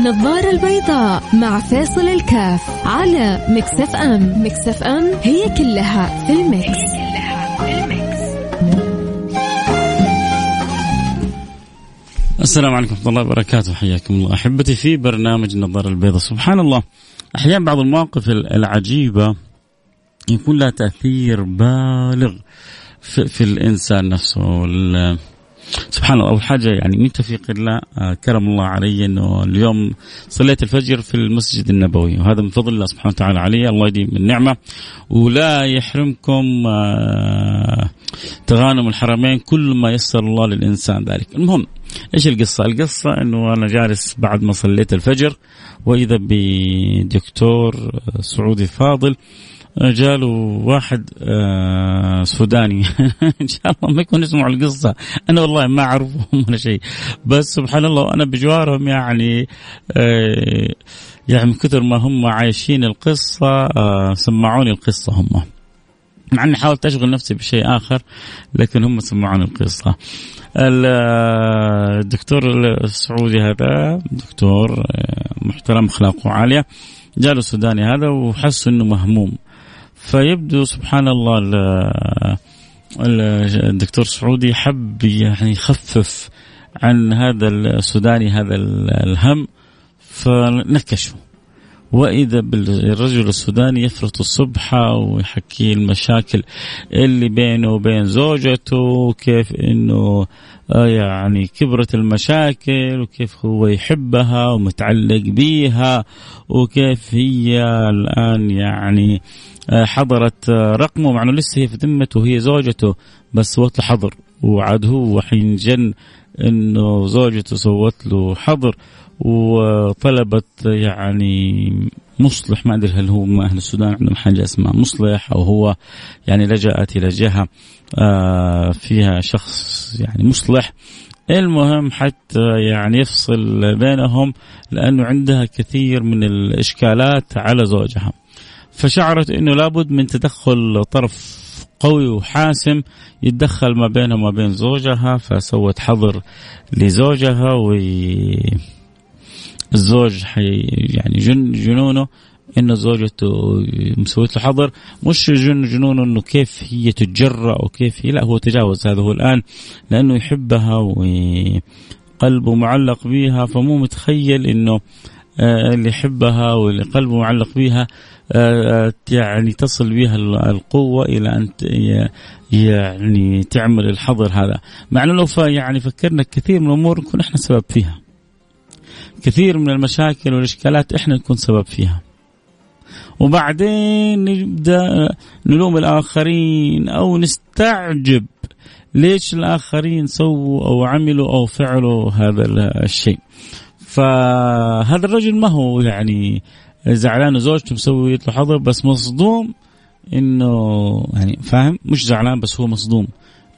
النظارة البيضاء مع فيصل الكاف على Mix FM. Mix FM هي كلها في ال mix. السلام عليكم ورحمة الله وبركاته. حياكم الله. أحبتي في برنامج النظارة البيضاء. سبحان الله. أحيانا بعض المواقف العجيبة يكون لها تأثير بالغ في, في الإنسان نفسه. سبحان الله أول حاجة يعني من توفيق الله آه، كرم الله علي إنه اليوم صليت الفجر في المسجد النبوي وهذا من فضل الله سبحانه وتعالى علي الله يديم النعمه ولا يحرمكم آه، تغانم الحرمين كل ما يسر الله للإنسان ذلك. المهم إيش القصة؟ القصة إنه أنا جالس بعد ما صليت الفجر وإذا بدكتور آه، سعودي فاضل جاله واحد آه سوداني. إن شاء الله ما يكون يسمعوا القصة. أنا والله ما أعرفهم ولا شيء. بس سبحان الله أنا بجوارهم يعني آه يعني من كثر ما هم عايشين القصة آه سمعوني القصة هم. مع إني حاولت أشغل نفسي بشيء آخر لكن هم سمعوني القصة. الدكتور السعودي هذا دكتور محترم أخلاقه عالية جاله السوداني هذا وحس إنه مهموم. فيبدو سبحان الله الدكتور السعودي حب يعني يخفف عن هذا السوداني هذا الهم فنكشه وإذا بالرجل السوداني يفرط الصبح ويحكي المشاكل اللي بينه وبين زوجته وكيف إنه آه، يعني كبرت المشاكل وكيف هو يحبها ومتعلق بيها وكيف هي الآن يعني آه، حضرت آه، رقمه مع إنه لسه هي في ذمته وهي زوجته بس سوت له حظر وعاد هو حين جن إنه زوجته سوت له حظر. وطلبت يعني مصلح ما أدري هل هو أهل السودان عندهم حاجة اسمها مصلح أو هو يعني لجأت إلى جهة آه، فيها شخص يعني مصلح. المهم حتى يعني يفصل بينهم لأنه عندها كثير من الإشكالات على زوجها. فشعرت إنه لابد من تدخل طرف قوي وحاسم يتدخل ما بينها وما بين زوجها فسوت حظر لزوجها و الزوج حي يعني جن جنونه انه زوجته مسويت له حظر. مش جن جنونه إنه كيف هي تتجرأ وكيف هي لا هو تجاوز هذا هو الآن لأنه يحبها وقلبه معلق بها فمو متخيل إنه آه، اللي يحبها واللي قلبه معلق بها آه، يعني تصل بها القوة إلى أن يعني تعمل الحظر هذا. مع أنه لو يعني فكرنا كثير من الأمور نكون إحنا سبب فيها. كثير من المشاكل والإشكالات إحنا نكون سبب فيها. وبعدين نبدأ نلوم الآخرين أو نستعجب ليش الآخرين سووا أو عملوا أو فعلوا هذا الشيء. فهذا الرجل ما هو يعني زعلان زوجته مسوي له حظر بس مصدوم إنه يعني فاهم؟ مش زعلان بس هو مصدوم.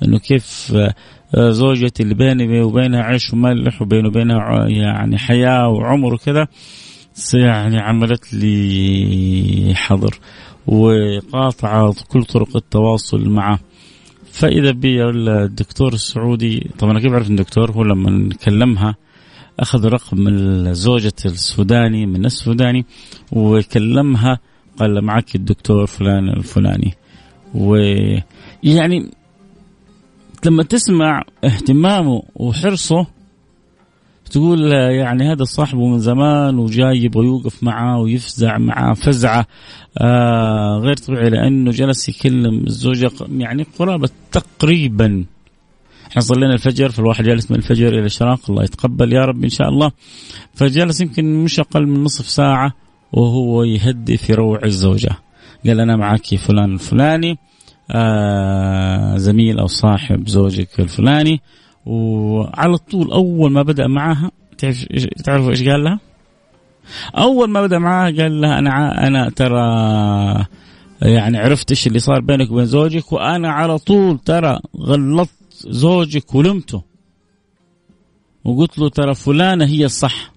إنه كيف آه، زوجتي اللي بيني وبينها عيش وملح وبيني وبينها يعني حياة وعمر وكذا يعني عملت لي حظر وقاطعة كل طرق التواصل معه. فإذا بي الدكتور السعودي طبعا كيف عرفت الدكتور هو لما كلمها أخذ رقم زوجة السوداني من السوداني وكلمها قال معك الدكتور فلان الفلاني. ويعني لما تسمع اهتمامه وحرصه تقول يعني هذا صاحبه من زمان وجاي يبغى يوقف معاه ويفزع معاه فزعة. آه غير طبيعي لأنه جلس يكلم الزوجة يعني قرابة تقريبا. إحنا صلينا الفجر فالواحد جالس من الفجر إلى الشراق الله يتقبل يا رب إن شاء الله. فجلس يمكن مش أقل من نصف ساعة وهو يهدي في روع الزوجة. قال أنا معك فلان الفلاني زميل أو صاحب زوجك الفلاني وعلى طول أول ما بدأ معها تعرف تعرفوا إيش قال لها؟ أول ما بدأ معها قال لها أنا أنا ترى يعني عرفت إيش اللي صار بينك وبين زوجك وأنا على طول ترى غلطت زوجك ولمته وقلت له ترى فلانة هي الصح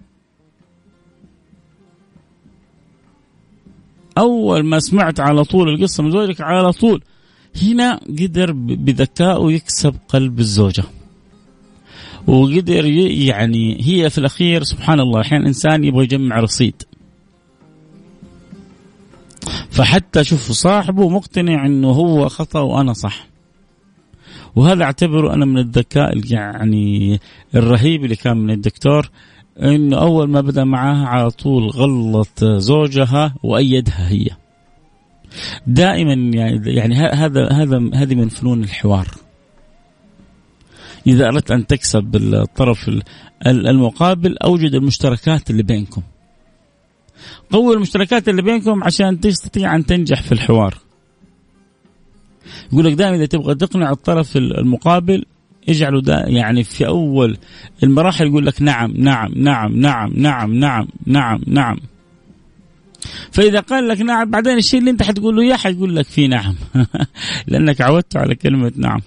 أول ما سمعت على طول القصة من زوجك على طول هنا قدر بذكائه يكسب قلب الزوجة. وقدر يعني هي في الأخير سبحان الله أحيانا الإنسان يبغى يجمع رصيد. فحتى شوف صاحبه مقتنع إنه هو خطأ وأنا صح. وهذا اعتبره أنا من الذكاء يعني الرهيب اللي كان من الدكتور إنه أول ما بدأ معها على طول غلط زوجها وأيدها هي. دائما يعني يعني هذا هذا هذه من فنون الحوار. إذا أردت أن تكسب الطرف المقابل أوجد المشتركات اللي بينكم. قوي المشتركات اللي بينكم عشان تستطيع أن تنجح في الحوار. يقول لك دائما إذا تبغى تقنع الطرف المقابل اجعله دا يعني في أول المراحل يقول لك نعم نعم نعم نعم نعم نعم نعم نعم. فإذا قال لك نعم بعدين الشيء اللي أنت حتقول له إياه حيقول لك فيه نعم. لأنك عودته على كلمة نعم.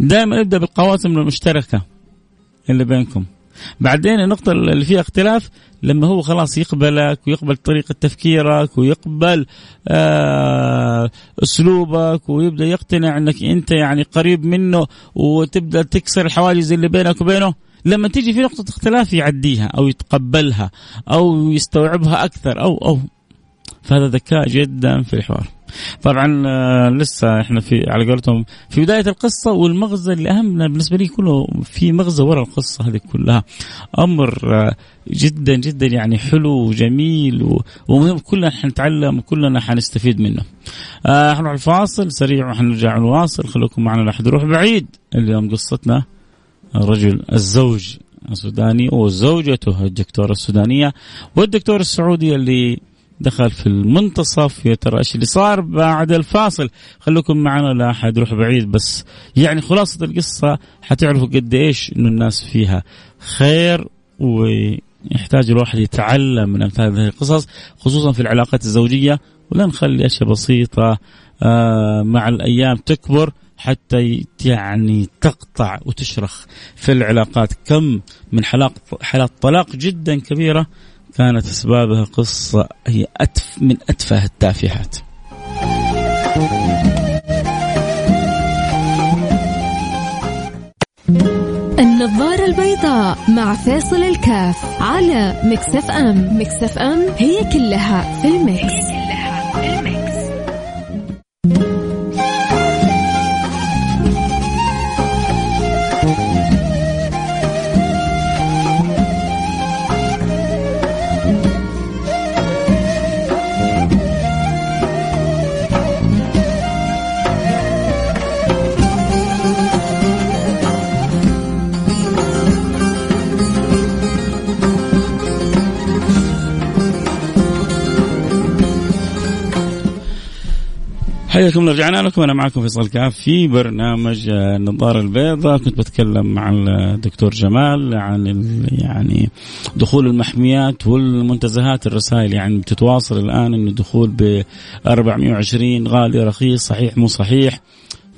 دائما ابدأ بالقواسم المشتركة اللي بينكم. بعدين النقطة اللي فيها اختلاف لما هو خلاص يقبلك ويقبل طريقة تفكيرك ويقبل آه أسلوبك ويبدأ يقتنع إنك أنت يعني قريب منه وتبدأ تكسر الحواجز اللي بينك وبينه لما تيجي في نقطة اختلاف يعديها أو يتقبلها أو يستوعبها أكثر أو أو فهذا ذكاء جدا في الحوار. طبعا آه، لسه إحنا في على قولتهم في بداية القصة والمغزى اللي أهم بالنسبة لي كله في مغزى وراء القصة هذه كلها. أمر آه، جدا جدا يعني حلو وجميل ومهم. كلنا حنتعلم وكلنا حنستفيد منه. آه حنروح الفاصل سريع وحنرجع نواصل خليكم معنا لا احد يروح بعيد. اليوم قصتنا الرجل الزوج السوداني وزوجته الدكتورة السودانية والدكتور السعودي اللي دخل في المنتصف يا ترى إيش اللي صار بعد الفاصل؟ خليكم معنا لا أحد يروح بعيد بس يعني خلاصة القصة حتعرفوا قد إيش إنه الناس فيها خير ويحتاج الواحد يتعلم من أمثال هذه القصص خصوصا في العلاقات الزوجية. ولا نخلي أشياء بسيطة آه مع الأيام تكبر. حتى يعني تقطع وتشرخ في العلاقات. كم من حالات حالات طلاق جدا كبيرة كانت أسبابها قصة هي أتفه من أتفه التافهات. النظارة البيضاء مع فيصل الكاف على Mix FM. Mix FM هي كلها في ال mix, حياكم رجعنا لكم. أنا معكم فيصل كاف في برنامج النظارة البيضاء. كنت بتكلم مع الدكتور جمال عن يعني دخول المحميات والمنتزهات الرسائل. يعني بتتواصل الآن انه الدخول ب 420 غالي رخيص صحيح مو صحيح.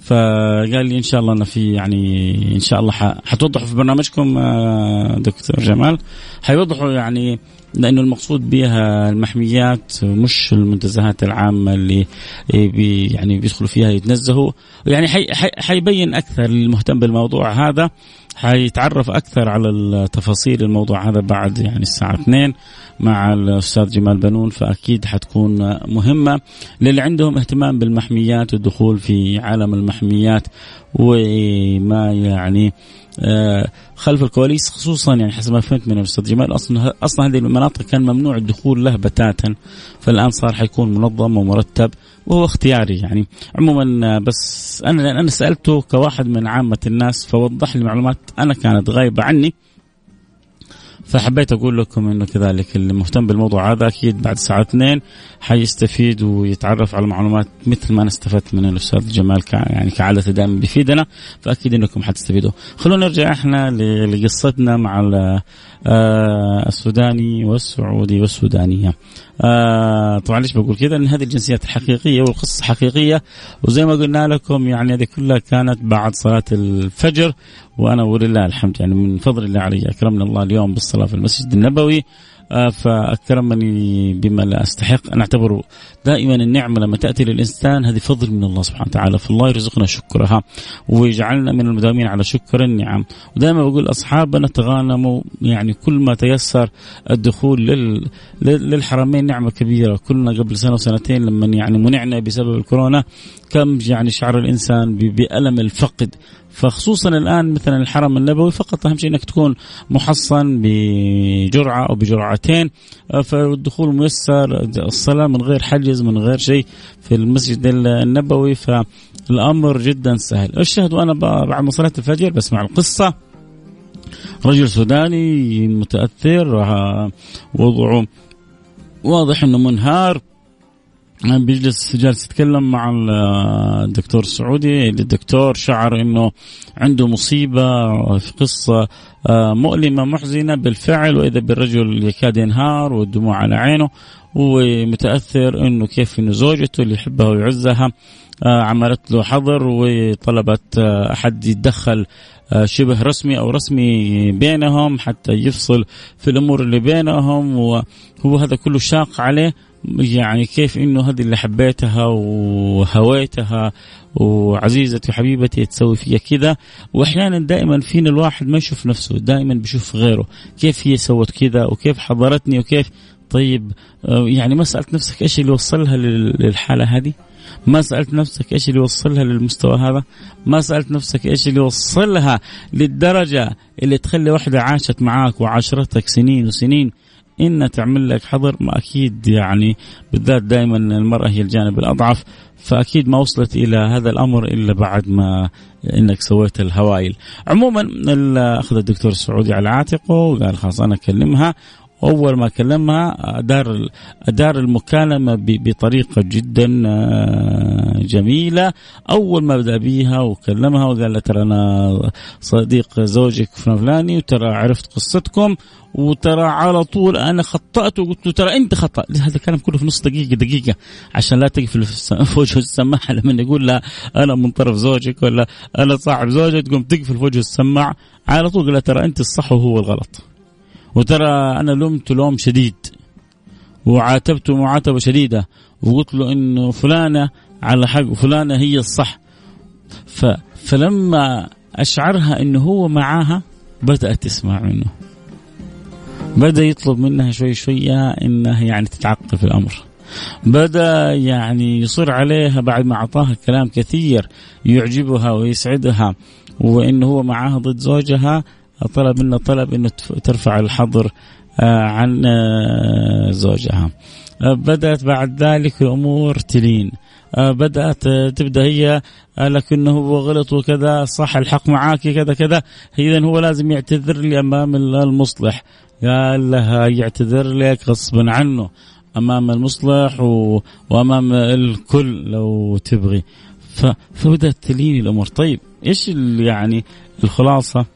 فقال لي إن شاء الله أنا في يعني إن شاء الله حتوضحوا في برنامجكم آه، دكتور جمال. حيوضحوا يعني لأنه المقصود بها المحميات مش المنتزهات العامة اللي بي يعني بيدخلوا فيها يتنزهوا. يعني حي حيبين أكثر المهتم بالموضوع هذا. حيتعرف أكثر على التفاصيل الموضوع هذا بعد يعني الساعة 2 مع الأستاذ جمال بنون فأكيد حتكون مهمة. للي عندهم اهتمام بالمحميات والدخول في عالم المحميات وما يعني آه، خلف الكواليس خصوصا يعني حسب ما فهمت من الأستاذ جمال أصلا أصلا هذه المناطق كان ممنوع الدخول له بتاتا فالآن صار حيكون منظم ومرتب. وهو اختياري يعني. عموما بس أنا أنا سألته كواحد من عامة الناس فوضح لي معلومات أنا كانت غايبة عني. فحبيت أقول لكم إنه كذلك اللي مهتم بالموضوع هذا أكيد بعد الساعة 2 حيستفيد ويتعرف على معلومات مثل ما أنا استفدت من الأستاذ جمال يعني كعادة دائما بيفيدنا فأكيد إنكم حتستفيدوا. خلونا نرجع إحنا لقصتنا مع آه، السوداني والسعودي والسودانية. آه طبعا ليش بقول كذا؟ ان هذه الجنسيات الحقيقية والقصص حقيقية وزي ما قلنا لكم يعني هذه كلها كانت بعد صلاة الفجر وأنا ولله الحمد يعني من فضل الله علي أكرمنا الله اليوم بالصلاة في المسجد النبوي آه، فأكرمني بما لا أستحق. أنا أعتبره دائما النعمة لما تأتي للإنسان هذه فضل من الله سبحانه وتعالى فالله يرزقنا شكرها ويجعلنا من المداومين على شكر النعم. ودائما بقول أصحابنا تغانموا يعني كل ما تيسر الدخول لل... للحرمين نعمة كبيرة. كلنا قبل سنة وسنتين لما يعني منعنا بسبب الكورونا كم يعني شعر الإنسان بألم الفقد. فخصوصا الآن مثلا الحرم النبوي فقط أهم شيء إنك تكون محصن بجرعة أو بجرعتين فالدخول ميسر الصلاة من غير حجز من غير شيء في المسجد النبوي فالأمر جدا سهل. الشهد وأنا بعد ما صلاه الفجر بسمع القصة. رجل سوداني متأثر آه، وضعه واضح إنه منهار. بيجلس جالس يتكلم مع الدكتور السعودي. الدكتور شعر إنه عنده مصيبة في قصة آه، مؤلمة محزنة بالفعل وإذا بالرجل يكاد ينهار والدموع على عينه ومتأثر إنه كيف إنه زوجته اللي يحبها ويعزها آه، عملت له حظر وطلبت آه، أحد يتدخل شبه رسمي أو رسمي بينهم حتى يفصل في الأمور اللي بينهم وهو هذا كله شاق عليه. يعني كيف إنه هذه اللي حبيتها وهويتها وعزيزتي وحبيبتي تسوي فيها كذا وأحيانا دائما فينا الواحد ما يشوف نفسه دائما بيشوف غيره كيف هي سوت كذا وكيف حضرتني وكيف طيب آه، يعني ما سألت نفسك إيش اللي وصلها للحالة هذه؟ ما سألت نفسك إيش اللي وصلها للمستوى هذا؟ ما سألت نفسك إيش اللي وصلها للدرجة اللي تخلي واحدة عاشت معاك وعاشرتك سنين وسنين إن تعمل لك حظر ما أكيد يعني بالذات دائما المرأة هي الجانب الأضعف فأكيد ما وصلت إلى هذا الأمر إلا بعد ما إنك سويت الهوايل عموما أخذ الدكتور السعودي على عاتقه وقال خلاص أنا أكلمها أول ما كلمها ادار ادار المكالمة بطريقة جدا آه، جميلة. أول ما بدأ بيها وكلمها وقال لها ترى أنا صديق زوجك فلاني وترى عرفت قصتكم وترى على طول أنا خطأت وقلت له ترى أنت خطأ. هذا الكلام كله في نص دقيقة دقيقة عشان لا تقفل في وجه السماعه لما يقول لا أنا من طرف زوجك ولا أنا صاحب زوجك تقوم تقفل في وجه السماعه على طول قال ترى أنت الصح وهو الغلط. وترى أنا لومت لوم شديد وعاتبته معاتبة شديدة وقلت له انه فلانة على حق وفلانه هي الصح. ف فلما أشعرها انه هو معاها بدأت تسمع منه. بدأ يطلب منها شوي شوية إنها يعني تتعقل في الأمر. بدأ يعني يصر عليها بعد ما أعطاها كلام كثير يعجبها ويسعدها وانه هو معاها ضد زوجها طلب منه طلب إنه ترفع الحظر آه، عن آه، زوجها. آه، بدأت بعد ذلك الأمور تلين. بدأت تبدأ هي لكنه هو غلط وكذا صح الحق معك كذا كذا. اذا هو لازم يعتذر لي أمام المصلح. قال لها يعتذر لك غصبا عنه أمام المصلح و... وأمام الكل لو تبغي. ف... فبدأت تلين الأمور. طيب إيش يعني الخلاصة؟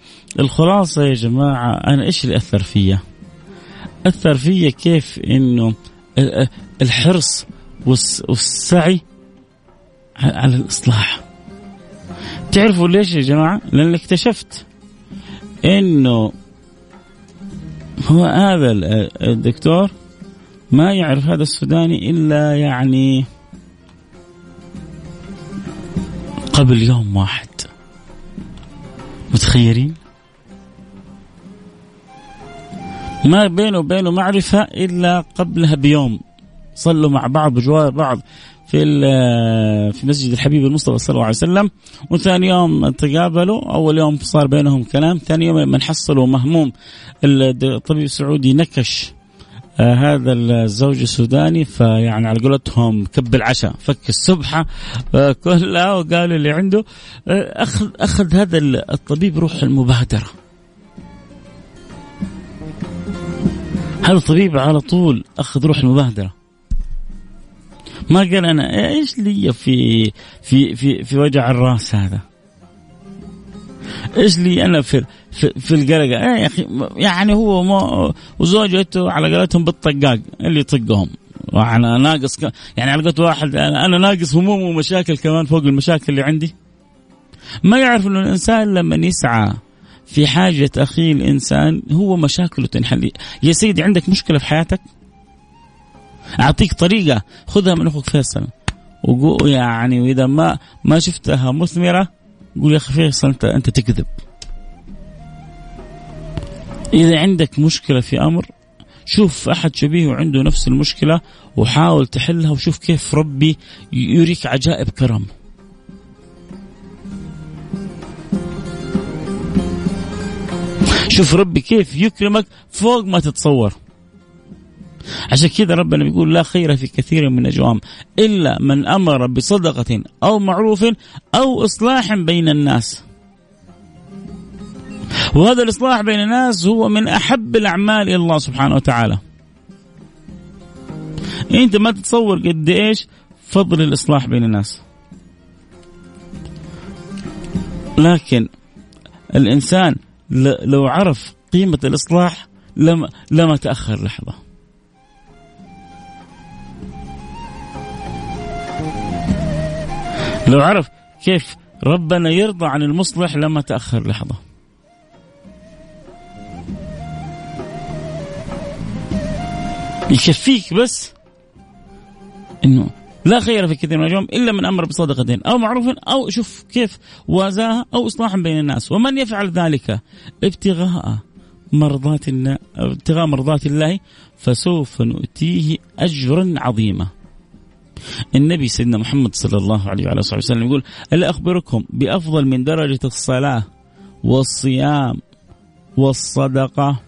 الخلاصة يا جماعة أنا إيش اللي أثر فيا؟ أثر فيا كيف إنه الحرص والسعي على الإصلاح. تعرفوا ليش يا جماعة؟ لأن اكتشفت إنه هو هذا الدكتور ما يعرف هذا السوداني إلا يعني قبل يوم واحد. متخيلين؟ ما بينه وبينه معرفة إلا قبلها بيوم. صلوا مع بعض بجوار بعض في في مسجد الحبيب المصطفى صلى الله عليه وسلم. وثاني يوم تقابلوا أول يوم صار بينهم كلام ثاني يوم من حصلوا مهموم. الطبيب السعودي نكش آه هذا الزوج السوداني فيعني على قولتهم كب العشاء فك السبحه آه كلها وقال اللي عنده آه أخذ أخذ هذا الطبيب روح المبادرة. هذا الطبيب على طول أخذ روح المبادره ما قال أنا إيش لي في في في في وجع الرأس هذا؟ إيش لي أنا في في, في القلق؟ آه يا أخي يعني هو ما وزوجته على قولتهم بالطقاق اللي يطقهم. وأنا ناقص يعني على قولة واحد أنا ناقص هموم ومشاكل كمان فوق المشاكل اللي عندي. ما يعرف إنه الإنسان لما يسعى في حاجة أخيه الإنسان هو مشاكله تنحل. يا سيدي عندك مشكلة في حياتك؟ أعطيك طريقة خذها من أخوك فيصل. يعني وإذا ما ما شفتها مثمرة قول يا أخي فيصل أنت أنت تكذب. إذا عندك مشكلة في أمر شوف أحد شبيه وعنده نفس المشكلة وحاول تحلها وشوف كيف ربي يريك عجائب كرم. شوف ربي كيف يكرمك فوق ما تتصور. عشان كذا ربنا بيقول لا خير في كثير من نجواهم إلا من أمر بصدقة أو معروف أو إصلاح بين الناس. وهذا الإصلاح بين الناس هو من أحب الأعمال إلى الله سبحانه وتعالى. أنت ما تتصور قد إيش؟ فضل الإصلاح بين الناس. لكن الإنسان لو عرف قيمة الإصلاح لما لما تأخر لحظة. لو عرف كيف ربنا يرضى عن المصلح لما تأخر لحظة. يكفيك بس إنه لا خير في كثير من اليوم إلا من أمر بصدقه أو معروف أو شوف كيف وازاها أو اصلاحا بين الناس. ومن يفعل ذلك ابتغاء مرضات الله ابتغاء مرضات الله فسوف نؤتيه اجرا عظيما. النبي سيدنا محمد صلى الله عليه وعلى اله وسلم يقول: الا أخبركم بأفضل من درجة الصلاة والصيام والصدقة؟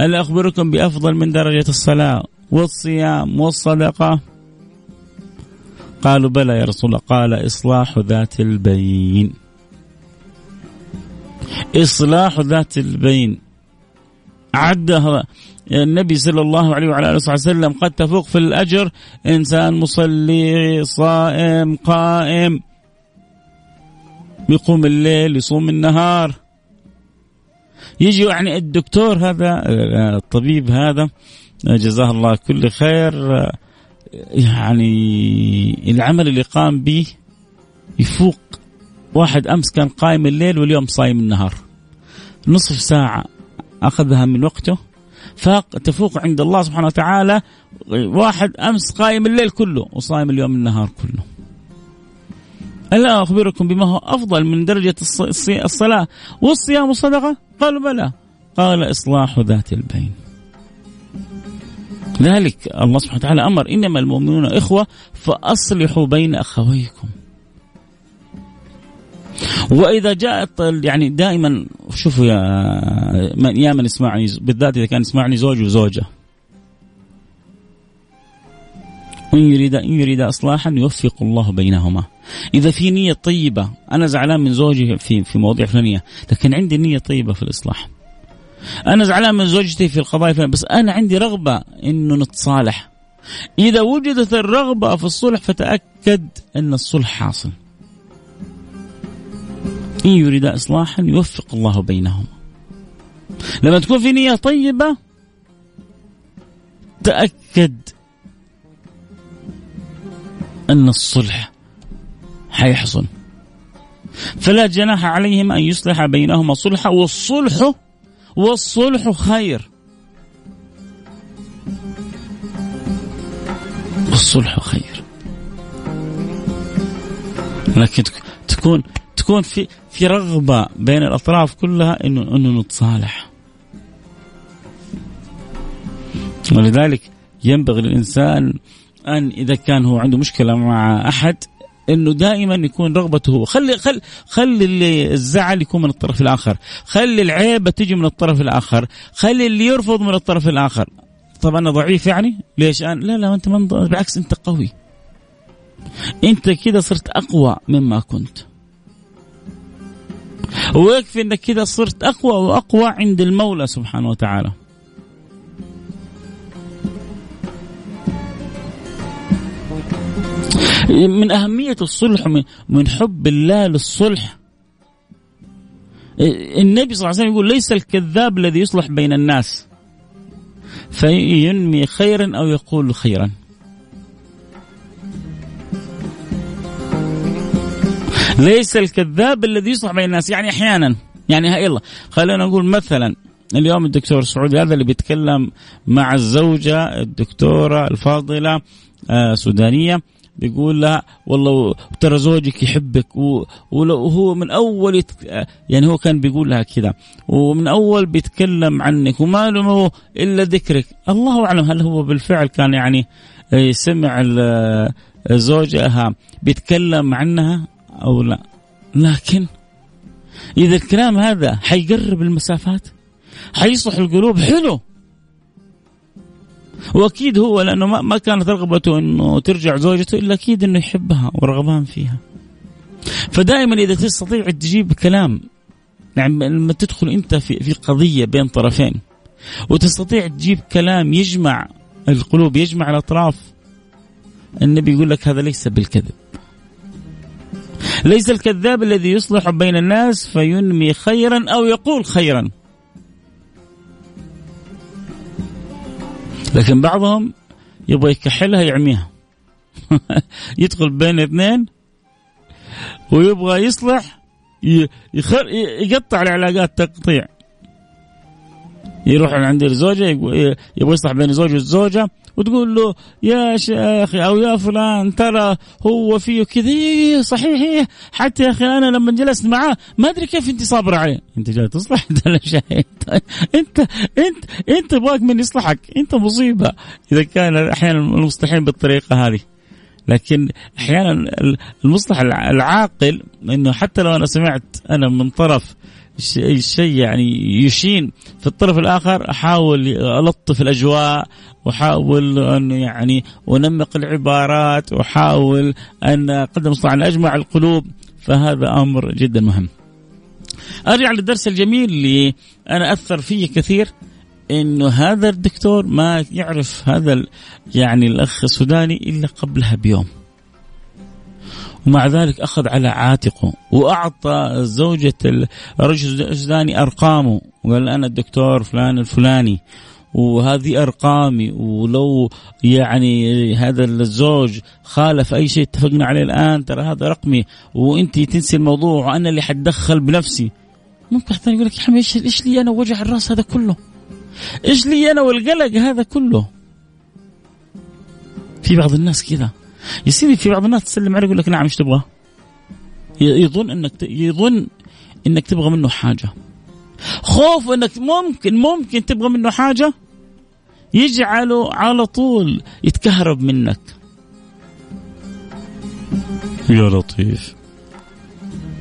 ألا أخبركم بأفضل من درجة الصلاة والصيام والصدقة؟ قالوا بلى يا رسول الله. قال إصلاح ذات البين. إصلاح ذات البين. عدها النبي صلى الله عليه وعلى آله وسلم. قد تفوق في الأجر. إنسان مصلي صائم قائم. يقوم الليل يصوم النهار. يجي يعني الدكتور هذا الطبيب هذا جزاه الله كل خير يعني العمل اللي قام به يفوق. واحد أمس كان قايم الليل واليوم صايم النهار. نصف ساعة أخذها من وقته. فاق تفوق عند الله سبحانه وتعالى. واحد أمس قايم الليل كله وصايم اليوم النهار كله. ألا أخبركم بما هو أفضل من درجة الصلاة والصيام والصدقة؟ قالوا بلى. قال إصلاح ذات البين. ذلك الله سبحانه وتعالى أمر. إنما المؤمنون إخوة فأصلحوا بين أخويكم. وإذا جاءت يعني دائما شوفوا يا من يا من يسمعني بالذات إذا كان يسمعني زوج وزوجة. إن يريد إن يريد إصلاحا يوفق الله بينهما. إذا في نية طيبة أنا زعلان من زوجي في في مواضيع فلانية لكن عندي نية طيبة في الإصلاح. أنا زعلان من زوجتي في القضايا فلانية بس أنا عندي رغبة إنه نتصالح. إذا وجدت الرغبة في الصلح فتأكد أن الصلح حاصل. إن يريد إصلاحا يوفق الله بينهما. لما تكون في نية طيبة تأكد أن الصلح حيحصل. فلا جناح عليهم أن يصلح بينهما صلحا والصلح والصلح خير. والصلح خير. لكن تكون تكون في في رغبة بين الأطراف كلها إنه إنه نتصالح. ولذلك ينبغي للإنسان أن إذا كان هو عنده مشكلة مع أحد إنه دائما يكون رغبته هو. خلي خل خلي الزعل يكون من الطرف الآخر. خلي العيبة تجي من الطرف الآخر. خلي اللي يرفض من الطرف الآخر. طب أنا ضعيف يعني؟ ليش أنا؟ لا لا أنت من بالعكس أنت قوي. أنت كده صرت أقوى مما كنت. ويكفي إنك كده صرت أقوى وأقوى عند المولى سبحانه وتعالى. من أهمية الصلح من حب الله للصلح. النبي صلى الله عليه وسلم يقول ليس الكذاب الذي يصلح بين الناس. فينمي خيرا أو يقول خيرا. ليس الكذاب الذي يصلح بين الناس. يعني أحيانا. يعني يلا خلينا نقول مثلا اليوم الدكتور سعودي هذا اللي بيتكلم مع الزوجة الدكتورة الفاضلة آه سودانية. بيقول لها والله ترى زوجك يحبك ولو هو من أول. يعني هو كان بيقول لها كذا ومن أول بيتكلم عنك وما له إلا ذكرك. الله أعلم هل هو بالفعل كان يعني سمع زوجها بيتكلم عنها أو لا. لكن إذا الكلام هذا حيقرب المسافات حيصلح القلوب. حلو. وأكيد هو لأنه ما كانت رغبته إنه ترجع زوجته إلا أكيد إنه يحبها ورغبان فيها. فدائما إذا تستطيع تجيب كلام يعني لما تدخل أنت في في قضية بين طرفين وتستطيع تجيب كلام يجمع القلوب يجمع الأطراف النبي يقول لك هذا ليس بالكذب. ليس الكذاب الذي يصلح بين الناس فينمي خيرا أو يقول خيرا. لكن بعضهم يبغى يكحلها يعميها. يدخل بين اثنين ويبغى يصلح يخر يقطع العلاقات تقطيع. يروح عند الزوجة يبغى يصلح بين الزوج والزوجه وتقول له يا شيخ أو يا فلان ترى هو فيه كذا صحيح. حتى يا أخي أنا لما جلست معاه ما أدري كيف أنت صابره عليه أنت جاي تصلح انت أنت أنت أنت باك من يصلحك أنت مصيبة إذا كان أحيانا المصلحين بالطريقة هذه لكن أحيانا المصلح العاقل إنه حتى لو أنا سمعت أنا من طرف الشيء يعني يشين في الطرف الآخر أحاول ألطف الأجواء واحاول أن يعني أنمق العبارات واحاول أن اقدم على أجمع القلوب فهذا أمر جدا مهم. أرجع للدرس الجميل اللي أنا أثر فيه كثير إنه هذا الدكتور ما يعرف هذا يعني الأخ السوداني إلا قبلها بيوم. ومع ذلك أخذ على عاتقه وأعطى زوجة الرجل السوداني أرقامه وقال أنا الدكتور فلان الفلاني وهذه ارقامي ولو يعني هذا الزوج خالف أي شيء اتفقنا عليه الآن ترى هذا رقمي وأنت تنسي الموضوع وأنا اللي حتدخل بنفسي ممكن حتى يقول لك يا حمي إيش لي أنا وجع الرأس هذا كله؟ إيش لي أنا والقلق هذا كله؟ في بعض الناس كذا يا سيدي في بعض الناس تسلم عليه يقول لك نعم إيش تبغى؟ يظن إنك يظن إنك تبغى منه حاجة خوف انك ممكن ممكن تبغى منه حاجة؟ يجعله على طول يتكهرب منك. يا لطيف.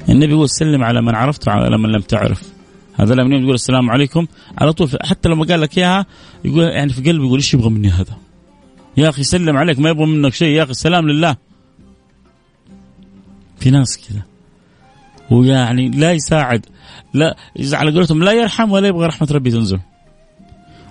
النبي يقول سلم على من عرفت وعلى من لم تعرف. هذا لما يقول السلام عليكم على طول حتى لما قال لك إياها يقول يعني في قلبه يقول إيش يبغى مني هذا؟ يا أخي سلم عليك ما يبغى منك شيء يا أخي السلام لله. في ناس كذا. ويعني لا يساعد لا على قولتهم لا يرحم ولا يبغى رحمة ربي تنزل.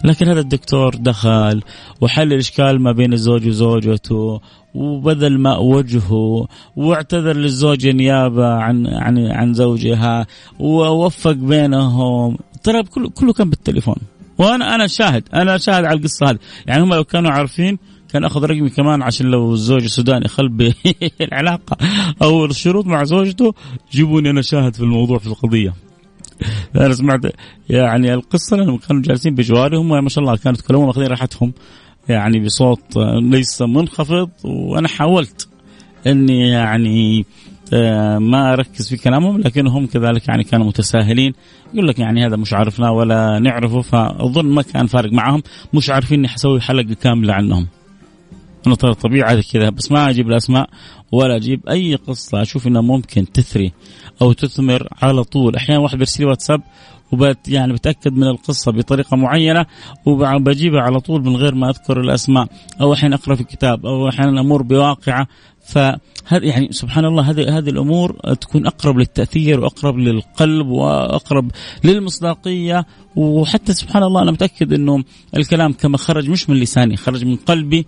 لكن هذا الدكتور دخل وحل الإشكال ما بين الزوج وزوجته وبذل ماء وجهه واعتذر للزوجة نيابة عن عن عن زوجها ووفق بينهم. ترى كله كله كان بالتليفون. وأنا أنا شاهد أنا شاهد على القصة هذه. يعني هم لو كانوا عارفين كان أخذ رقمي كمان عشان لو الزوج السوداني خل العلاقة. أو الشروط مع زوجته جيبوني أنا شاهد في الموضوع في القضية. أنا سمعت يعني القصة لما كانوا جالسين بجواري هم ما شاء الله كانوا يتكلمون وأخذين راحتهم. يعني بصوت ليس منخفض وأنا حاولت إني يعني آه، ما أركز في كلامهم لكنهم كذلك يعني كانوا متساهلين. يقول لك يعني هذا مش عارفنا ولا نعرفه فأظن ما كان فارق معهم. مش عارفين إني حسوي حلقة كاملة عنهم. أنا طبيعه كذا بس ما أجيب الأسماء ولا أجيب أي قصة. أشوف إنها ممكن تثري أو تثمر على طول. أحيانا واحد بيرسل واتساب وبت يعني بتأكد من القصة بطريقة معينة وبجيبها على طول من غير ما أذكر الأسماء. أو أحيانا أقرأ في كتاب أو أحيانا أمر بواقعة. فهذا يعني سبحان الله هذه هذه الأمور تكون أقرب للتأثير وأقرب للقلب وأقرب للمصداقية. وحتى سبحان الله أنا متأكد إنه الكلام كما خرج مش من لساني خرج من قلبي.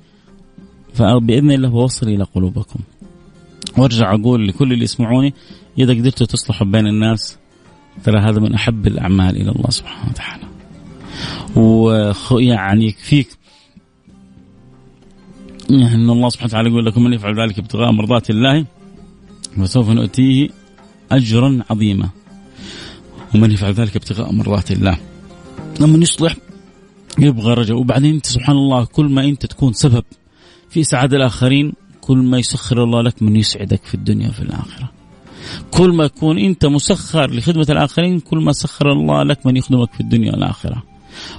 فباذن الله وصل إلى قلوبكم. وأرجع أقول لكل اللي يسمعوني إذا قدرتوا تصلحوا بين الناس ترى هذا من أحب الأعمال إلى الله سبحانه وتعالى. ويعني يكفيك إن الله سبحانه وتعالى يقول لكم من يفعل ذلك ابتغاء مرضات الله فسوف نؤتيه أجرا عظيما. ومن يفعل ذلك ابتغاء مرضات الله لما يصلح يبغى رجاء وبعدين انت سبحان الله كل ما أنت تكون سبب في سعادة الآخرين كل ما يسخر الله لك من يسعدك في الدنيا وفي الآخرة. كل ما تكون أنت مسخر لخدمة الآخرين كل ما سخر الله لك من يخدمك في الدنيا والآخرة.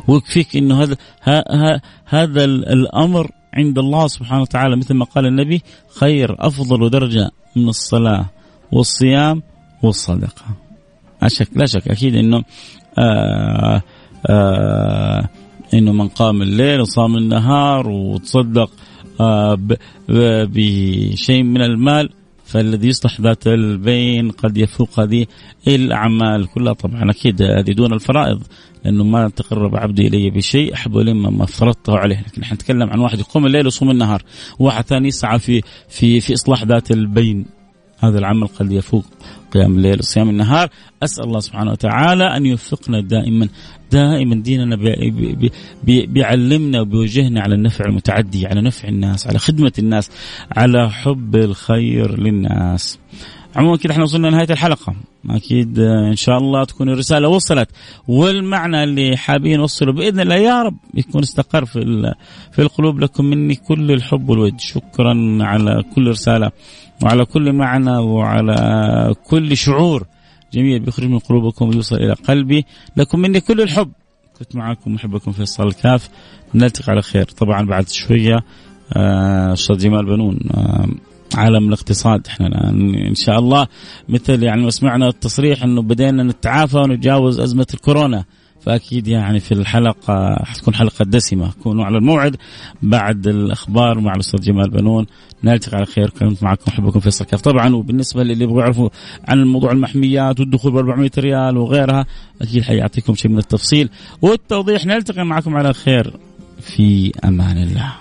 ويكفيك انه هذا هذا الأمر عند الله سبحانه وتعالى مثل ما قال النبي خير أفضل درجة من الصلاة والصيام والصدقة. لا شك لا شك أكيد إنه آآ آآ إنه من قام الليل وصام النهار وتصدق بشيء من المال فالذي يصلح ذات البين قد يفوق هذه الأعمال كلها. طبعا أكيد هذه دون الفرائض لأنه ما تقرب عبدي إلي بشيء أحب لما ما فرضته عليه. لكن إحنا نتكلم عن واحد يقوم الليل ويصوم النهار واحد ثاني يسعى في في في إصلاح ذات البين. هذا العمل قد يفوق قيام الليل وصيام النهار. أسأل الله سبحانه وتعالى أن يوفقنا دائما دائما ديننا بي بي بي بيعلمنا وبيوجهنا على النفع المتعدي على نفع الناس على خدمة الناس على حب الخير للناس. عموما كده إحنا وصلنا لنهاية الحلقة. أكيد إن شاء الله تكون الرسالة وصلت. والمعنى اللي حابين نوصله بإذن الله يا رب يكون استقر في في القلوب لكم. مني كل الحب والود شكرا على كل رسالة وعلى كل معنى وعلى كل شعور جميل بيخرج من قلوبكم ويوصل إلى قلبي. لكم مني كل الحب. كنت معكم محبكم فيصل الكاف. نلتقي على خير. طبعا بعد شوية آه، أستاذ جمال بنون آه عالم الاقتصاد. إحنا الآن إن شاء الله مثل يعني سمعنا التصريح إنه بدينا نتعافى ونتجاوز أزمة الكورونا فأكيد يعني في الحلقة حتكون حلقة دسمة. كونوا على الموعد. بعد الأخبار مع الأستاذ جمال بنون نلتقي على خير. كنت معكم أحبكم فيصل كاف طبعا وبالنسبة للي يبغوا يعرفوا عن الموضوع المحميات والدخول ب 400 ريال وغيرها أكيد حيعطيكم شيء من التفصيل والتوضيح. نلتقي معكم على خير. في أمان الله.